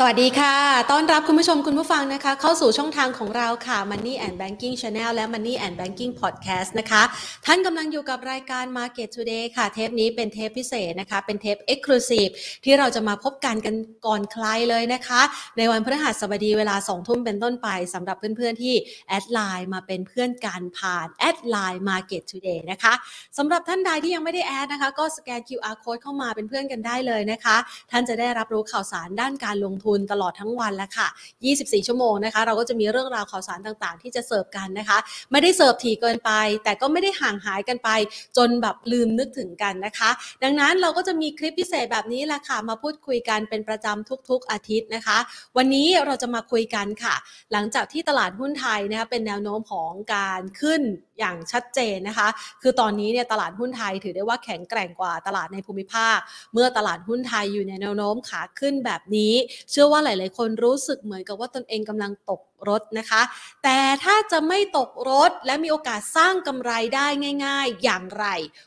สวัสดีค่ะ ต้อนรับคุณผู้ชมคุณผู้ฟังนะคะ เข้าสู่ช่องทางของเราค่ะ Money and Banking Channel และ Money and Banking Podcast นะคะ ท่านกำลังอยู่กับรายการ Market Today ค่ะ เทปนี้เป็นเทปพิเศษนะคะ เป็นเทป Exclusive ที่เราจะมาพบกันกันก่อนใครเลยนะคะ ในวันพฤหัสบดีเวลา 2 ทุ่มเป็นต้นไปสำหรับเพื่อนๆที่ add LINE มาเป็นเพื่อนกันผ่าน add LINE Market Today นะคะสำหรับท่านใดที่ยังไม่ได้ add นะคะ ก็สแกน QR Code เข้ามาเป็นเพื่อนกันได้เลยนะคะ ท่านจะได้รับรู้ข่าวสารด้านการลงทุนทุนตลอดทั้งวันแล้วค่ะ 24 ชั่วโมงนะคะ เราก็จะมีเรื่องราวข่าวสารต่างๆ ที่จะเสิร์ฟกันนะคะ ไม่ได้เสิร์ฟถี่เกินไป แต่ก็ไม่ได้ห่างหายกันไป จนแบบลืมนึกถึงกันนะคะ ดังนั้นเราก็จะมีคลิปพิเศษแบบนี้แหละค่ะ มาพูดคุยกันเป็นประจำทุก ๆ อาทิตย์นะคะ วันนี้เราจะมาคุยกันค่ะ หลังจากที่ตลาดหุ้นไทยนะคะเป็นแนวโน้มของการขึ้น อย่างชัดเจนนะคะ คือตอนนี้เนี่ยตลาดหุ้นไทยถือได้ว่าแข็งแกร่งกว่าตลาดในภูมิภาค เมื่อตลาดหุ้นไทยอยู่ในแนวโน้มขาขึ้นแบบนี้ เชื่อว่าหลาย ๆ คนรู้สึกเหมือนกับว่าตนเองกำลังตกรถนะคะ แต่ถ้าจะไม่ตกรถและมีโอกาสสร้างกำไรได้ง่าย ๆ อย่างไร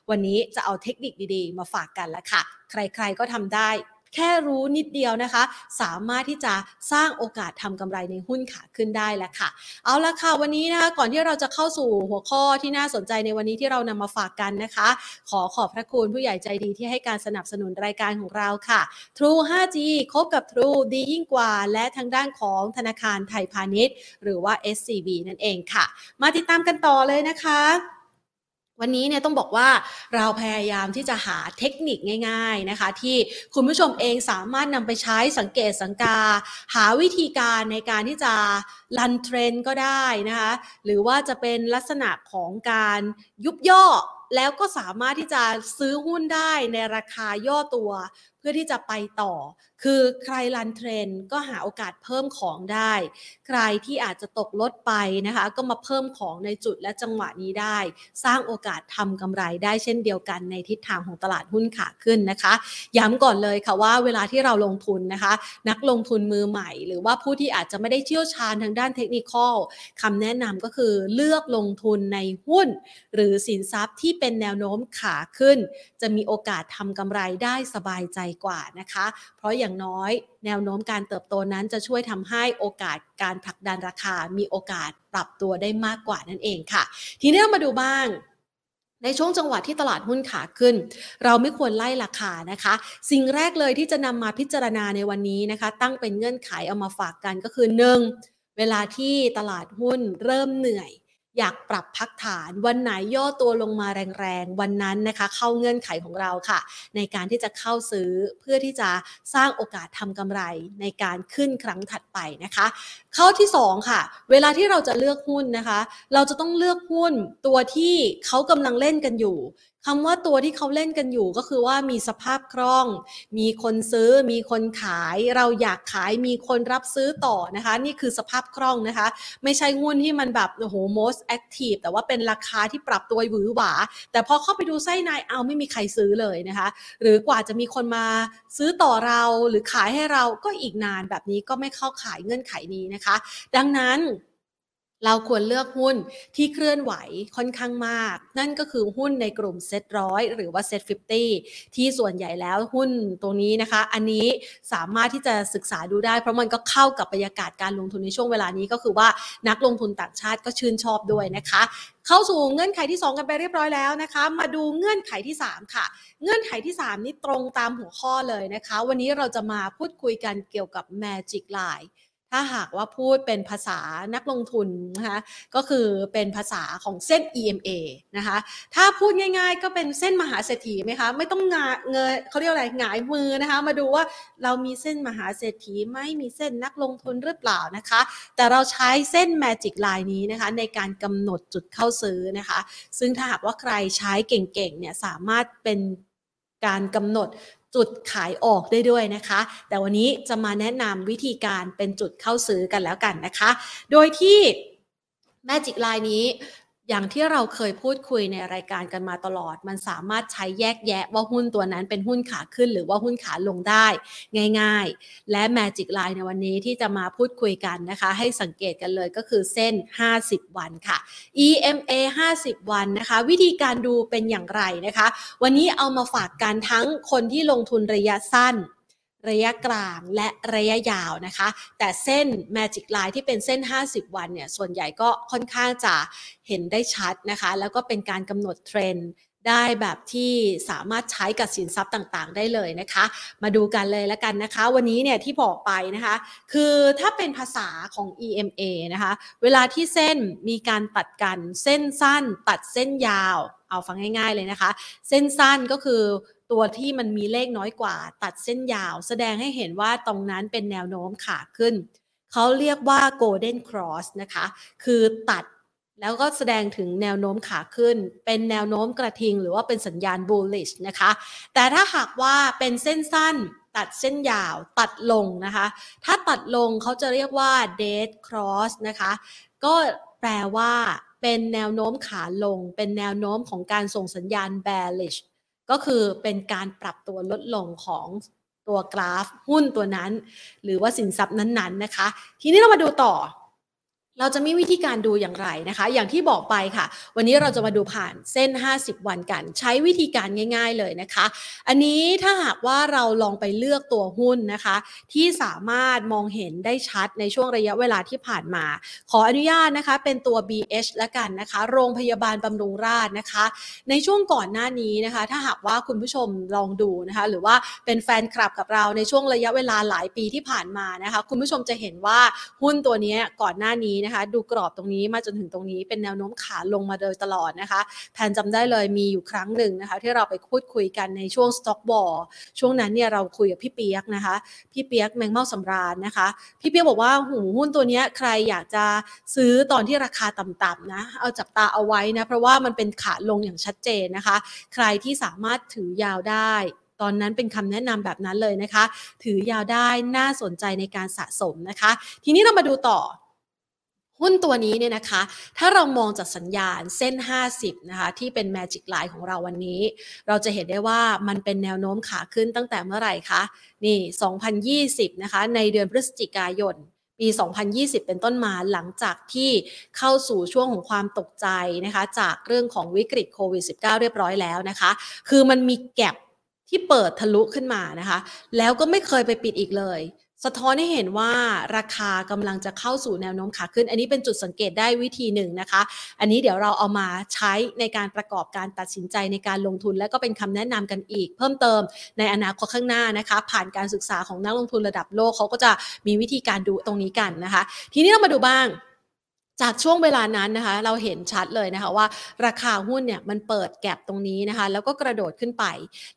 วันนี้จะเอาเทคนิคดีๆ มาฝากกันแล้วค่ะ ใครๆก็ทำได้ แค่รู้นิดเดียวนะคะ สามารถที่จะสร้างโอกาสทำกำไรในหุ้นขาขึ้นได้แล้วค่ะ เอาละค่ะวันนี้นะคะก่อนที่เราจะเข้าสู่หัวข้อที่น่าสนใจในวันนี้ที่เรานำมาฝากกันนะคะ ขอขอบพระคุณผู้ใหญ่ใจดีที่ให้การสนับสนุนรายการของเราค่ะ True 5G คบกับ True ดียิ่งกว่า และทางด้านของธนาคารไทยพาณิชย์ หรือว่า SCB นั่นเองค่ะ มาติดตามกันต่อเลยนะคะ วันนี้เนี่ยต้องบอกว่าเราพยายามที่จะหาเทคนิคง่ายๆนะคะ ที่คุณผู้ชมเองสามารถนำไปใช้สังเกตสังกา หาวิธีการในการที่จะลันเทรนก็ได้นะคะ หรือว่าจะเป็นลักษณะของการยุบย่อแล้วก็สามารถที่จะซื้อหุ้นได้ในราคาย่อตัว เพื่อที่จะไปต่อ คือใครรันเทรนก็หาโอกาสเพิ่มของได้ ใครที่อาจจะตกลดไปนะคะ ก็มาเพิ่มของในจุดและจังหวะนี้ได้ สร้างโอกาสทำกำไรได้เช่นเดียวกันในทิศทางของตลาดหุ้นขาขึ้นนะคะ ย้ำก่อนเลยค่ะว่าเวลาที่เราลงทุนนะคะ นักลงทุนมือใหม่ หรือว่าผู้ที่อาจจะไม่ได้เชี่ยวชาญทางด้านเทคนิคอลคำแนะนำก็คือเลือกลงทุนในหุ้น หรือสินทรัพย์ที่เป็นแนวโน้มขาขึ้น จะมีโอกาสทำกำไรได้สบายใจกว่านะคะ เพราะอย่างน้อยแนวโน้มการเติบโตนั้นจะช่วยทำให้โอกาสการผลักดันราคา มีโอกาสปรับตัวได้มากกว่านั่นเองค่ะ ทีนี้เรามาดูบ้างในช่วงจังหวะที่ตลาดหุ้นขาขึ้น เราไม่ควรไล่ราคานะคะ สิ่งแรกเลยที่จะนำมาพิจารณาในวันนี้นะคะ ตั้งเป็นเงื่อนไขเอามาฝากกันก็คือหนึ่งเวลาที่ตลาดหุ้นเริ่มเหนื่อย อยากปรับพักฐาน วันไหนย่อตัวลงมาแรงๆ วันนั้นนะคะ เข้าเงื่อนไขของเราค่ะ ในการที่จะเข้าซื้อเพื่อที่จะสร้างโอกาสทำกำไรในการขึ้นครั้งถัดไปนะคะ ข้อที่ 2 ค่ะ เวลาที่เราจะเลือกหุ้นนะคะ เราจะต้องเลือกหุ้นตัวที่เขากำลังเล่นกันอยู่ คำว่าตัวที่เขาเล่นกันอยู่ก็คือว่ามีสภาพคล่อง มีคนซื้อ มีคนขาย เราอยากขาย มีคนรับซื้อต่อนะคะ นี่คือสภาพคล่องนะคะ ไม่ใช่หุ้นที่มันแบบโอ้โห most active แต่ว่าเป็นราคาที่ปรับตัวหวือหวา แต่พอเข้าไปดูไส้ในเอาไม่มีใครซื้อเลยนะคะ หรือกว่าจะมีคนมาซื้อต่อเราหรือขายให้เราก็อีกนานแบบนี้ก็ไม่เข้าขายเงื่อนไขนี้นะคะ ดังนั้น เราควรเลือกหุ้นที่เคลื่อนไหวค่อนข้างมาก นั่นก็คือหุ้นในกลุ่มเซ็ตร้อยหรือว่าเซ็ตฟิที่ส่วนใหญ่แล้วหุ้นตรงนี้นะคะ อันนี้สามารถที่จะศึกษาดูได้ เพราะมันก็เข้ากับบรรยากาศการลงทุนในช่วงเวลานี้ก็คือว่านักลงทุนต่างชาติก็ชื่นชอบด้วยนะคะ เข้าสู่เงื่อนไขที่ 2 กันไปเรียบร้อยแล้วนะคะ มาดูเงื่อนไขที่ 3 ค่ะ เงื่อนไขที่ 3 นี้ตรงตามหัวข้อเลยนะคะ วันนี้เราจะมาพูดคุยกันเกี่ยวกับ Magic Line ถ้าหากว่าพูดเป็นภาษานักลงทุนนะคะก็คือเป็นภาษาของเส้น EMA นะคะถ้าพูดง่ายๆก็เป็นเส้นมหาเศรษฐีไหมคะไม่ต้องงาเงยเขาเรียกอะไรหงายมือนะคะมาดูว่าเรามีเส้นมหาเศรษฐีไม่มีเส้นนักลงทุนหรือเปล่านะคะ แต่เราใช้เส้น Magic Line นี้นะคะในการกำหนดจุดเข้าซื้อนะคะ ซึ่งถ้าหากว่าใครใช้เก่งๆเนี่ยสามารถเป็นการกำหนด จุดขายออกได้ด้วยนะคะ แต่วันนี้จะมาแนะนำวิธีการเป็นจุดเข้าซื้อกันแล้วกันนะคะ โดยที่ Magic Line นี้ อย่างที่เราเคยพูดคุยในรายการกันมาตลอด มันสามารถใช้แยกแยะว่าหุ้นตัวนั้นเป็นหุ้นขาขึ้น หรือว่าหุ้นขาลงได้ง่ายๆ และ Magic Line ในวันนี้ที่จะมาพูดคุยกันนะคะ ให้สังเกตกันเลยก็คือเส้น 50 วันค่ะ EMA 50 วันนะคะ วิธีการดูเป็นอย่างไรนะคะ วันนี้เอามาฝากกันทั้งคนที่ลงทุนระยะสั้น ระยะกลางและระยะยาวนะคะ แต่เส้น Magic Line ที่เป็นเส้น 50 วันเนี่ย ส่วนใหญ่ก็ค่อนข้างจะเห็นได้ชัดนะคะ แล้วก็เป็นการกำหนดเทรนด์ได้แบบที่สามารถใช้กับสินทรัพย์ต่างๆ ได้เลยนะคะ มาดูกันเลยแล้วกันนะคะ วันนี้เนี่ยที่บอกไปนะคะ คือถ้าเป็นภาษาของ EMA นะคะ เวลาที่เส้นมีการตัดกันเส้นสั้น ตัดเส้นยาว เอาฟังง่าย ๆเลยนะคะ เส้นสั้นก็คือ ตัวที่มันมีเลขน้อยกว่า ตัดเส้นยาว แสดงให้เห็นว่าตรงนั้นเป็นแนวโน้มขาขึ้น เขาเรียกว่า golden cross นะคะ คือตัดแล้วก็แสดงถึงแนวโน้มขาขึ้น เป็นแนวโน้มกระทิง หรือว่าเป็นสัญญาณ bullish นะคะ แต่ถ้าหากว่าเป็นเส้นสั้นตัดเส้นยาวตัดลงนะคะ ถ้าตัดลงเขาจะเรียกว่า dead cross นะคะ ก็แปลว่าเป็นแนวโน้มขาลง เป็นแนวโน้มของการส่งสัญญาณ bearish ก็คือเป็นการปรับตัวลดลงของตัวกราฟหุ้นตัวนั้น หรือว่าสินทรัพย์นั้นๆนะคะ ทีนี้เรามาดูต่อ เราจะมีวิธีการดูอย่างไรนะคะ อย่างที่บอกไปค่ะ วันนี้เราจะมาดูผ่านเส้น 50 วันกัน ใช้วิธีการง่าย ๆเลยนะคะ อันนี้ถ้าหากว่าเราลองไปเลือกตัวหุ้นนะคะ ที่สามารถมองเห็นได้ชัดในช่วงระยะเวลาที่ผ่านมา ขออนุญาตนะคะ เป็นตัว BH ละกันนะคะ โรงพยาบาลบำรุงราษนะคะ ในช่วงก่อนหน้านี้นะคะ ถ้าหากว่าคุณผู้ชมลองดูนะคะ หรือว่าเป็นแฟนคลับกับเราในช่วงระยะเวลาหลายปีที่ผ่านมานะคะ คุณผู้ชมจะเห็นว่าหุ้นตัวนี้ก่อนหน้านี้นะคะ ดูกรอบตรงนี้มาจนถึงตรงนี้เป็นแนวโน้มขาลงมาโดยตลอดนะคะแทนจำได้เลยมีอยู่ครั้งหนึ่งนะคะ ที่เราไปพูดคุยกันในช่วง Stock b a l l ช่วงนั้นเนี่ยเราคุยกับพี่เปียกนะคะ พี่เปียกแมงเม่าสำราญนะคะ พี่เปียกบอกว่าหูหุ้นตัวนี้ใครอยากจะซื้อตอนที่ราคาต่ำๆนะเอาจับตาเอาไว้นะเพราะว่ามันเป็นขาลงอย่างชัดเจนนะคะ ใครที่สามารถถือยาวได้ตอนนั้นเป็นคำแนะนำแบบนั้นเลยนะคะ ถือยาวได้น่าสนใจในการสะสมนะคะ ทีนี้เรามาดูต่อ หุ้นตัวนี้เนี่ยนะคะ ถ้าเรามองจากสัญญาณเส้น 50 นะคะ ที่เป็น Magic Line ของเราวันนี้ เราจะเห็นได้ว่ามันเป็นแนวโน้มขาขึ้นตั้งแต่เมื่อไหร่คะ นี่ 2020 นะคะ ในเดือนพฤศจิกายน ปี 2020 เป็นต้นมาหลังจากที่เข้าสู่ช่วงของความตกใจนะคะ จากเรื่องของวิกฤตโควิด -19 เรียบร้อยแล้วนะคะ คือมันมีแกลบที่เปิดทะลุขึ้นมานะคะ แล้วก็ไม่เคยไปปิดอีกเลย สะท้อนให้เห็นว่าราคากำลังจะเข้าสู่แนวโน้มขาขึ้น อันนี้เป็นจุดสังเกตได้วิธีหนึ่งนะคะ อันนี้เดี๋ยวเราเอามาใช้ในการประกอบการตัดสินใจในการลงทุน และก็เป็นคำแนะนำกันอีก เพิ่มเติมในอนาคตข้างหน้านะคะ ผ่านการศึกษาของนักลงทุนระดับโลกเขาก็จะมีวิธีการดูตรงนี้กันนะคะ ทีนี้เรามาดูบ้าง จากช่วงเวลานั้นนะคะ เราเห็นชัดเลยนะคะว่า ราคาหุ้นเนี่ยมันเปิดแก็บตรงนี้นะคะ แล้วก็กระโดดขึ้นไป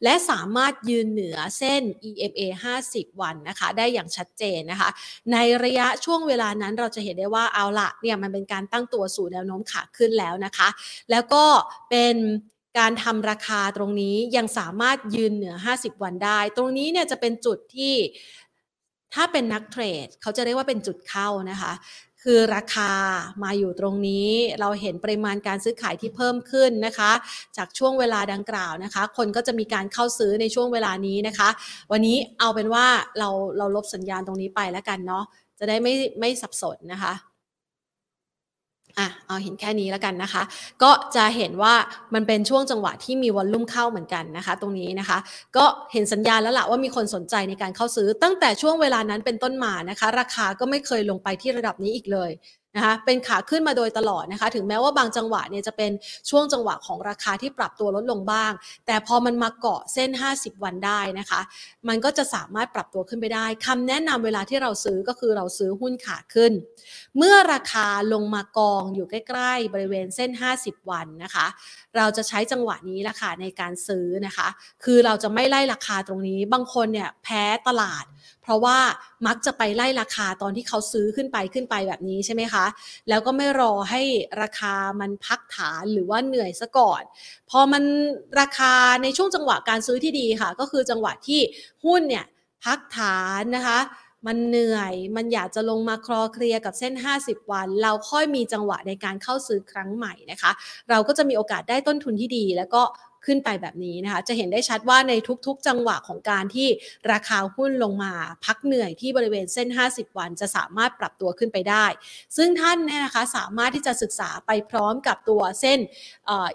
และสามารถยืนเหนือเส้น EMA 50 วันนะคะ ได้อย่างชัดเจนนะคะ ในระยะช่วงเวลานั้นเราจะเห็นได้ว่าเอาละเนี่ยมันเป็นการตั้งตัวสู่แนวโน้มขาขึ้นแล้วนะคะ แล้วก็เป็นการทำราคาตรงนี้ยังสามารถยืนเหนือ 50 วันได้ ตรงนี้เนี่ยจะเป็นจุดที่ถ้าเป็นนักเทรดเขาจะเรียกว่าเป็นจุดเข้านะคะ คือราคามาอยู่ตรงนี้ เราเห็นปริมาณการซื้อขายที่เพิ่มขึ้นนะคะ จากช่วงเวลาดังกล่าวนะคะ คนก็จะมีการเข้าซื้อในช่วงเวลานี้นะคะ วันนี้เอาเป็นว่าเราเราลบสัญญาณตรงนี้ไปแล้วกันเนาะจะได้ไม่ไม่สับสนนะคะ อะเอาเห็นแค่นี้แล้วกันนะคะ ก็จะเห็นว่ามันเป็นช่วงจังหวะที่มีวอลลุ่มเข้าเหมือนกันนะคะ ตรงนี้นะคะ ก็เห็นสัญญาณแล้วล่ะว่ามีคนสนใจในการเข้าซื้อ ตั้งแต่ช่วงเวลานั้นเป็นต้นมานะคะ ราคาก็ไม่เคยลงไปที่ระดับนี้อีกเลย นะคะเป็นขาขึ้นมาโดยตลอดนะคะถึงแม้ว่าบางจังหวะเนี่ยจะเป็นช่วงจังหวะของราคาที่ปรับตัวลดลงบ้าง แต่พอมันมาเกาะเส้น 50 วันได้นะคะ มันก็จะสามารถปรับตัวขึ้นไปได้คำแนะนำเวลาที่เราซื้อก็คือเราซื้อหุ้นขาขึ้น เมื่อราคาลงมากองอยู่ใกล้ ๆ บริเวณเส้น 50 วันนะคะ เราจะใช้จังหวะนี้ละค่ะในการซื้อนะคะ คือเราจะไม่ไล่ราคาตรงนี้บางคนเนี่ยแพ้ตลาด เพราะว่ามักจะไปไล่ราคาตอนที่เขาซื้อขึ้นไปขึ้นไปแบบนี้ใช่ไหมคะ แล้วก็ไม่รอให้ราคามันพักฐานหรือว่าเหนื่อยซะก่อน พอมันราคาในช่วงจังหวะการซื้อที่ดีค่ะ ก็คือจังหวะที่หุ้นเนี่ยพักฐานนะคะมันเหนื่อย มันอยากจะลงมาคลอเคลียกับเส้น 50 วัน เราค่อยมีจังหวะในการเข้าซื้อครั้งใหม่นะคะ เราก็จะมีโอกาสได้ต้นทุนที่ดี แล้วก็ ขึ้นไปแบบนี้นะคะ จะเห็นได้ชัดว่าในทุกๆ จังหวะของการที่ราคาหุ้นลงมาพักเหนื่อยที่บริเวณเส้น 50 วัน จะสามารถปรับตัวขึ้นไปได้ ซึ่งท่านเนี่ยนะคะสามารถที่จะศึกษาไปพร้อมกับตัวเส้น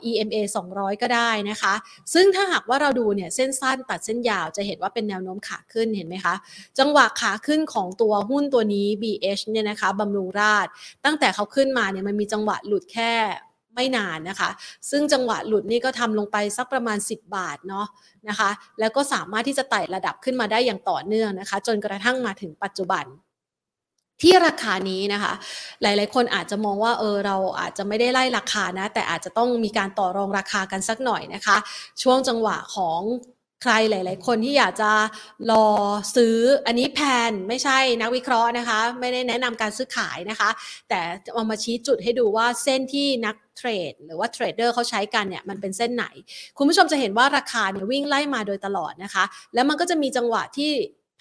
EMA 200 ก็ได้นะคะ ซึ่งถ้าหากว่าเราดูเนี่ยเส้นสั้นตัดเส้นยาวจะเห็นว่าเป็นแนวโน้มขาขึ้นเห็นไหมคะ จังหวะขาขึ้นของตัวหุ้นตัวนี้ BH เนี่ยนะคะบำรุงราช ตั้งแต่เขาขึ้นมาเนี่ยมันมีจังหวะหลุดแค่ ไม่นานนะคะ ซึ่งจังหวะหลุดนี่ก็ทำลงไปสักประมาณ 10 บาทเนาะนะคะ แล้วก็สามารถที่จะไต่ระดับขึ้นมาได้อย่างต่อเนื่องนะคะ จนกระทั่งมาถึงปัจจุบันที่ราคานี้นะคะ หลายๆ คนอาจจะมองว่าเออเราอาจจะไม่ได้ไล่ราคานะ แต่อาจจะต้องมีการต่อรองราคากันสักหน่อยนะคะ ช่วงจังหวะของ ใครหลาย ๆ คนที่อยากจะรอซื้ออันนี้แพนไม่ใช่นักวิเคราะห์นะคะ ไม่ได้แนะนำการซื้อขายนะคะ แต่เอามาชี้จุดให้ดูว่าเส้นที่นักเทรดหรือว่าเทรดเดอร์เขาใช้กันเนี่ยมันเป็นเส้นไหน คุณผู้ชมจะเห็นว่าราคาเนี่ยวิ่งไล่มาโดยตลอดนะคะ แล้วมันก็จะมีจังหวะที่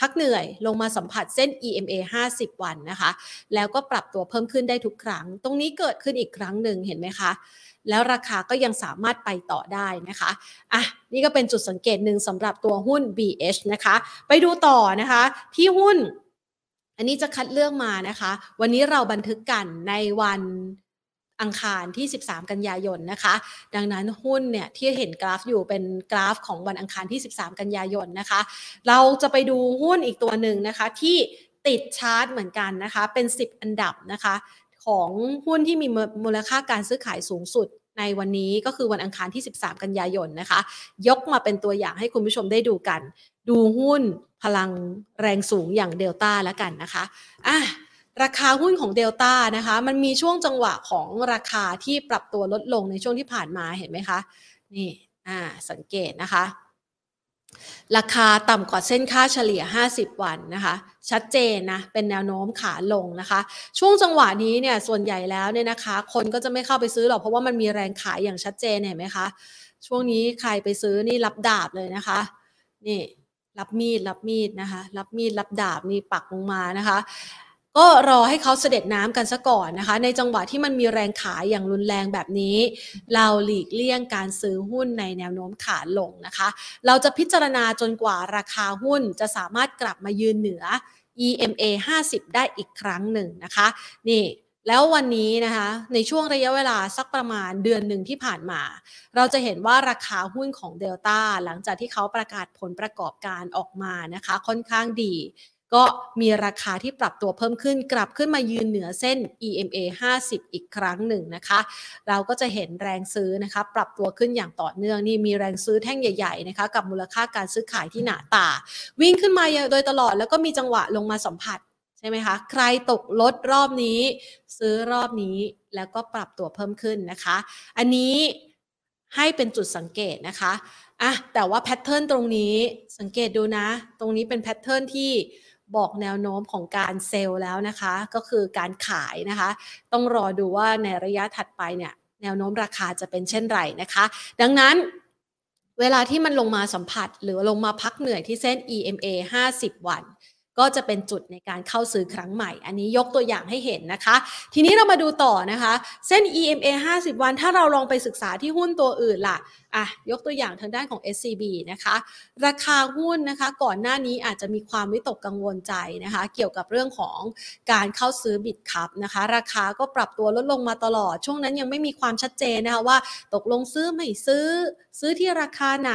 พักเหนื่อยลงมาสัมผัสเส้น EMA 50 วันนะคะ แล้วก็ปรับตัวเพิ่มขึ้นได้ทุกครั้ง ตรงนี้เกิดขึ้นอีกครั้งหนึ่งเห็นไหมคะ แล้วราคาก็ยังสามารถไปต่อได้นะคะอะนี่ก็เป็นจุดสังเกตหนึ่งสำหรับตัวหุ้น BH นะคะ ไปดูต่อนะคะที่หุ้น อันนี้จะคัดเลือกมานะคะ วันนี้เราบันทึกกันในวันอังคารที่ 13 กันยายนนะคะ ดังนั้นหุ้นเนี่ยที่เห็นกราฟอยู่เป็นกราฟของวันอังคารที่ 13 กันยายนนะคะ เราจะไปดูหุ้นอีกตัวหนึ่งนะคะ ที่ติดชาร์ตเหมือนกันนะคะ เป็น 10 อันดับนะคะ ของหุ้นที่มีมูลค่าการซื้อขายสูงสุด ในวันนี้ก็คือวันอังคารที่ 13 กันยายนนะคะ ยกมาเป็นตัวอย่างให้คุณผู้ชมได้ดูกัน ดูหุ้นพลังแรงสูงอย่างเดลต้าแล้วกันนะคะอะราคาหุ้นของเดลต้านะคะ มันมีช่วงจังหวะของราคาที่ปรับตัวลดลงในช่วงที่ผ่านมาเห็นไหมคะ นี่อ่าสังเกตนะคะ ราคาต่ำกว่าเส้นค่าเฉลี่ย 50 วันนะคะ ชัดเจนนะ เป็นแนวโน้มขาลงนะคะ ช่วงจังหวะนี้เนี่ยส่วนใหญ่แล้วเนี่ยนะคะ คนก็จะไม่เข้าไปซื้อหรอกเพราะว่ามันมีแรงขายอย่างชัดเจนเห็นไหมคะ ช่วงนี้ใครไปซื้อนี่รับดาบเลยนะคะ นี่รับมีดรับมีดนะคะ รับมีดรับดาบนี่ปักลงมานะคะ ก็รอให้เขาเสด็จน้ำกันซะก่อนนะคะ ในจังหวะที่มันมีแรงขายอย่างรุนแรงแบบนี้ เราหลีกเลี่ยงการซื้อหุ้นในแนวโน้มขาลงนะคะ เราจะพิจารณาจนกว่าราคาหุ้นจะสามารถกลับมายืนเหนือ EMA 50 ได้อีกครั้งหนึ่งนะคะ นี่แล้ววันนี้นะคะในช่วงระยะเวลาสักประมาณเดือนหนึ่งที่ผ่านมา เราจะเห็นว่าราคาหุ้นของเดลต้าหลังจากที่เขาประกาศผลประกอบการออกมานะคะ ค่อนข้างดี ก็มีราคาที่ปรับตัวเพิ่มขึ้นกลับขึ้นมายืนเหนือเส้น EMA 50 อีกครั้งหนึ่งนะคะ เราก็จะเห็นแรงซื้อนะคะ ปรับตัวขึ้นอย่างต่อเนื่องนี่มีแรงซื้อแท่งใหญ่ๆนะคะ กับมูลค่าการซื้อขายที่หนาตา วิ่งขึ้นมาโดยตลอดแล้วก็มีจังหวะลงมาสัมผัสใช่ไหมคะ ใครตกรถรอบนี้ ซื้อรอบนี้แล้วก็ปรับตัวเพิ่มขึ้นนะคะ อันนี้ให้เป็นจุดสังเกตนะคะอะแต่ว่า pattern ตรงนี้สังเกตดูนะ ตรงนี้เป็น pattern ที่ บอกแนวโน้มของการ sell แล้วนะคะ ก็คือการขายนะคะ ต้องรอดูว่าในระยะถัดไปเนี่ยแนวโน้มราคาจะเป็นเช่นไรนะคะ ดังนั้นเวลาที่มันลงมาสัมผัส หรือลงมาพักเหนื่อยที่เส้น EMA 50 วัน ก็จะเป็นจุดในการเข้าซื้อครั้งใหม่ อันนี้ยกตัวอย่างให้เห็นนะคะ ทีนี้เรามาดูต่อนะคะ เส้น EMA 50 วัน ถ้าเราลองไปศึกษาที่หุ้นตัวอื่นล่ะอะยกตัวอย่างทางด้านของ SCB นะคะ ราคาหุ้นนะคะ ก่อนหน้านี้อาจจะมีความวิตกกังวลใจนะคะ เกี่ยวกับเรื่องของการเข้าซื้อบิตคัพนะคะ ราคาก็ปรับตัวลดลงมาตลอด ช่วงนั้นยังไม่มีความชัดเจนนะคะว่าตกลงซื้อไม่ซื้อซื้อที่ราคาไหน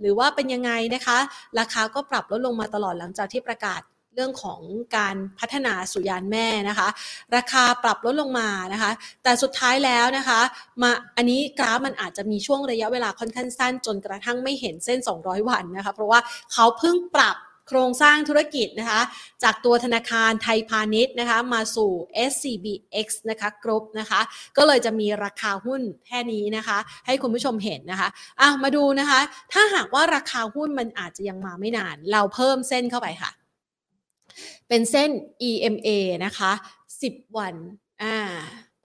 หรือว่าเป็นยังไงนะคะ ราคาก็ปรับลดลงมาตลอดหลังจากที่ประกาศ เรื่องของการพัฒนาสุยานแม่นะคะ ราคาปรับลดลงมานะคะ แต่สุดท้ายแล้วนะคะมาอันนี้กราฟมันอาจจะมีช่วงระยะเวลาค่อนข้างสั้นจนกระทั่งไม่เห็นเส้น 200 วันนะคะ เพราะว่าเขาเพิ่งปรับโครงสร้างธุรกิจนะคะ จากตัวธนาคารไทยพาณิชย์นะคะมาสู่ SCBX นะคะกรุ๊ปนะคะ ก็เลยจะมีราคาหุ้นแค่นี้นะคะ ให้คุณผู้ชมเห็นนะคะอะมาดูนะคะ ถ้าหากว่าราคาหุ้นมันอาจจะยังมาไม่นาน เราเพิ่มเส้นเข้าไปค่ะ เป็นเส้น EMA นะคะ 10 วันอ่า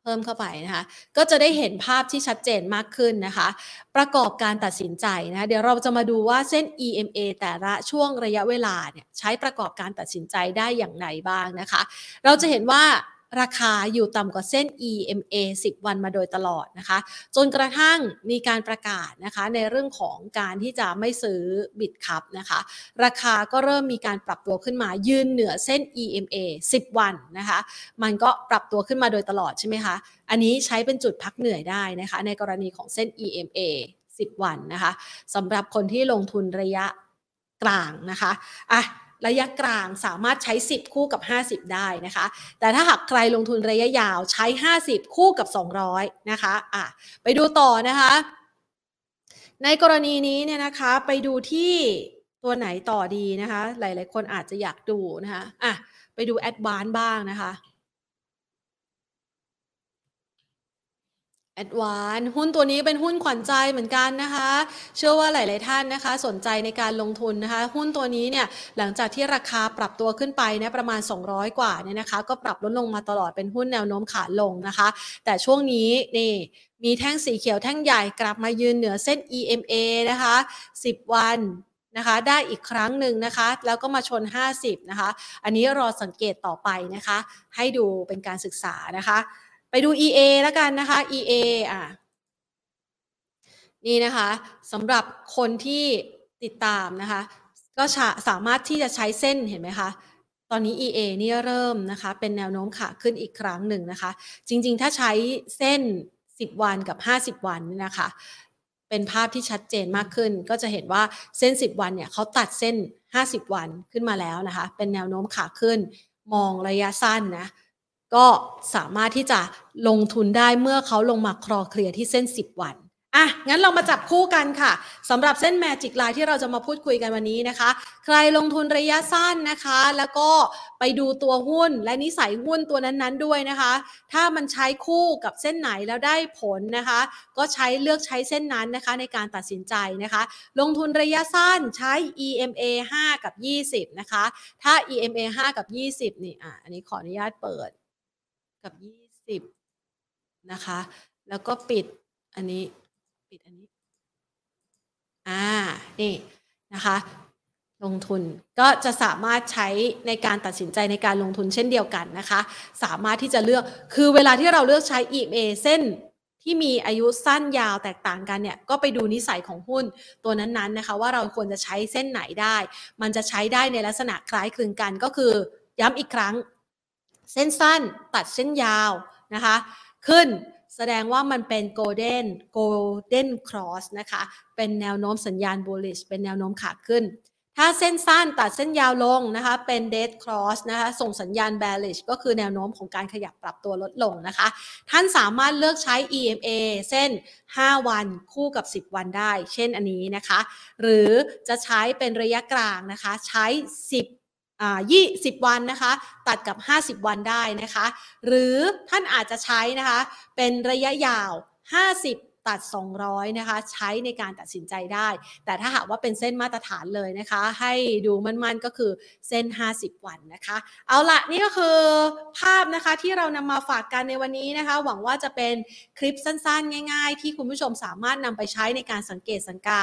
เพิ่มเข้าไปนะคะ ก็จะได้เห็นภาพที่ชัดเจนมากขึ้นนะคะ ประกอบการตัดสินใจนะเดี๋ยวเราจะมาดูว่าเส้น EMA แต่ละช่วงระยะเวลาเนี่ยใช้ประกอบการตัดสินใจได้อย่างไรบ้างนะคะ เราจะเห็นว่า ราคาอยู่ต่ำกว่าเส้น EMA 10 วันมาโดยตลอดนะคะ จนกระทั่งมีการประกาศนะคะในเรื่องของการที่จะไม่ซื้อบิตคัพนะคะ ราคาก็เริ่มมีการปรับตัวขึ้นมายืนเหนือเส้น EMA 10 วันนะคะ มันก็ปรับตัวขึ้นมาโดยตลอดใช่ไหมคะ อันนี้ใช้เป็นจุดพักเหนื่อยได้นะคะ ในกรณีของเส้น EMA 10 วันนะคะสำหรับคนที่ลงทุนระยะกลางนะคะอะ ระยะกลางสามารถใช้ 10 คู่กับ 50 ได้นะคะ แต่ถ้าหากใครลงทุนระยะยาวใช้ 50 คู่กับ 200 นะคะอะไปดูต่อนะคะ ในกรณีนี้เนี่ยนะคะไปดูที่ตัวไหนต่อดีนะคะ หลายๆ คนอาจจะอยากดูนะคะอะไปดูแอดวานบ้างนะคะ แอดวานหุ้นตัวนี้เป็นหุ้นขวัญใจเหมือนกันนะคะ เชื่อว่าหลาย ๆ ท่านนะคะ สนใจในการลงทุนนะคะ หุ้นตัวนี้เนี่ยหลังจากที่ราคาปรับตัวขึ้นไปนะประมาณ 200 กว่าเนี่ยนะคะ ก็ปรับลดลงมาตลอดเป็นหุ้นแนวโน้มขาลงนะคะ แต่ช่วงนี้นี่มีแท่งสีเขียวแท่งใหญ่กลับมายืนเหนือเส้น EMA นะคะ 10 วันนะคะได้อีกครั้งหนึ่งนะคะ แล้วก็มาชน 50 นะคะ อันนี้รอสังเกตต่อไปนะคะ ให้ดูเป็นการศึกษานะคะ ไปดู EA แล้วกันนะคะ EA อะนี่นะคะสำหรับคนที่ติดตามนะคะ ก็สามารถที่จะใช้เส้นเห็นไหมคะ ตอนนี้ EA นี่เริ่มนะคะ เป็นแนวโน้มขาขึ้นอีกครั้งหนึ่งนะคะ จริงๆ ถ้าใช้เส้น 10 วันกับ 50 วันนี่นะคะ เป็นภาพที่ชัดเจนมากขึ้น ก็จะเห็นว่าเส้น 10 วันเนี่ยเขาตัดเส้น 50 วันขึ้นมาแล้วนะคะ เป็นแนวโน้มขาขึ้น มองระยะสั้นนะ ก็สามารถที่จะลงทุนได้เมื่อเขาลงมาคลอเคลียร์ที่เส้น 10 วันอะงั้นเรามาจับคู่กันค่ะสำหรับเส้นแมจิกไลน์ที่เราจะมาพูดคุยกันวันนี้นะคะ ใครลงทุนระยะสั้นนะคะ แล้วก็ไปดูตัวหุ้นและนิสัยหุ้นตัวนั้นๆด้วยนะคะ ถ้ามันใช้คู่กับเส้นไหนแล้วได้ผลนะคะ ก็ใช้เลือกใช้เส้นนั้นนะคะ ในการตัดสินใจนะคะ ลงทุนระยะสั้นใช้ EMA 5 กับ 20 นะคะ ถ้า EMA 5 กับ 20 นี่อะอันนี้ขออนุญาตเปิด กับยี่สิบนะคะ แล้วก็ปิดอันนี้ปิดอันนี้ อ่า นี่นะคะ ลงทุนก็จะสามารถใช้ในการตัดสินใจในการลงทุนเช่นเดียวกันนะคะ สามารถที่จะเลือก คือเวลาที่เราเลือกใช้ EMA เส้นที่มีอายุสั้นยาวแตกต่างกันเนี่ยก็ไปดูนิสัยของหุ้นตัวนั้นๆนะคะ ว่าเราควรจะใช้เส้นไหนได้ มันจะใช้ได้ในลักษณะคล้ายคลึงกันก็คือ ย้ำอีกครั้ง เส้นสั้นตัดเส้นยาวนะคะ ขึ้นแสดงว่ามันเป็น golden golden cross นะคะ เป็นแนวโน้มสัญญาณ bullish เป็นแนวโน้มขาขึ้น ถ้าเส้นสั้นตัดเส้นยาวลงนะคะ เป็น dead cross นะคะ ส่งสัญญาณ bearish ก็คือแนวโน้มของการขยับปรับตัวลดลงนะคะ ท่านสามารถเลือกใช้ EMA เส้น 5 วันคู่กับ 10 วันได้ เช่นอันนี้นะคะ หรือจะใช้เป็นระยะกลางนะคะ ใช้ 10 ยี่สิบวันนะคะ ตัดกับ 50 วันได้นะคะ หรือท่านอาจจะใช้นะคะ เป็นระยะยาว 50 ตัด 200 นะคะ ใช้ในการตัดสินใจได้ แต่ถ้าหากว่าเป็นเส้นมาตรฐานเลยนะคะ ให้ดูมั่นๆก็คือเส้น 50 วันนะคะ เอาละนี่ก็คือภาพนะคะที่เรานำมาฝากกันในวันนี้นะคะ หวังว่าจะเป็นคลิปสั้นๆ ง่าย ๆ ที่คุณผู้ชมสามารถนำไปใช้ในการสังเกตสังกา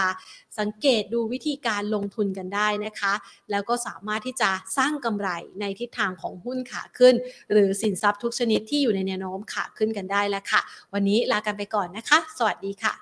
สังเกตดูวิธีการลงทุนกันได้นะคะ แล้วก็สามารถที่จะสร้างกำไรในทิศทางของหุ้นขาขึ้น หรือสินทรัพย์ทุกชนิดที่อยู่ในแนวโน้มขาขึ้นกันได้แล้วค่ะ วันนี้ลากันไปก่อนนะคะสวัสดีค่ะ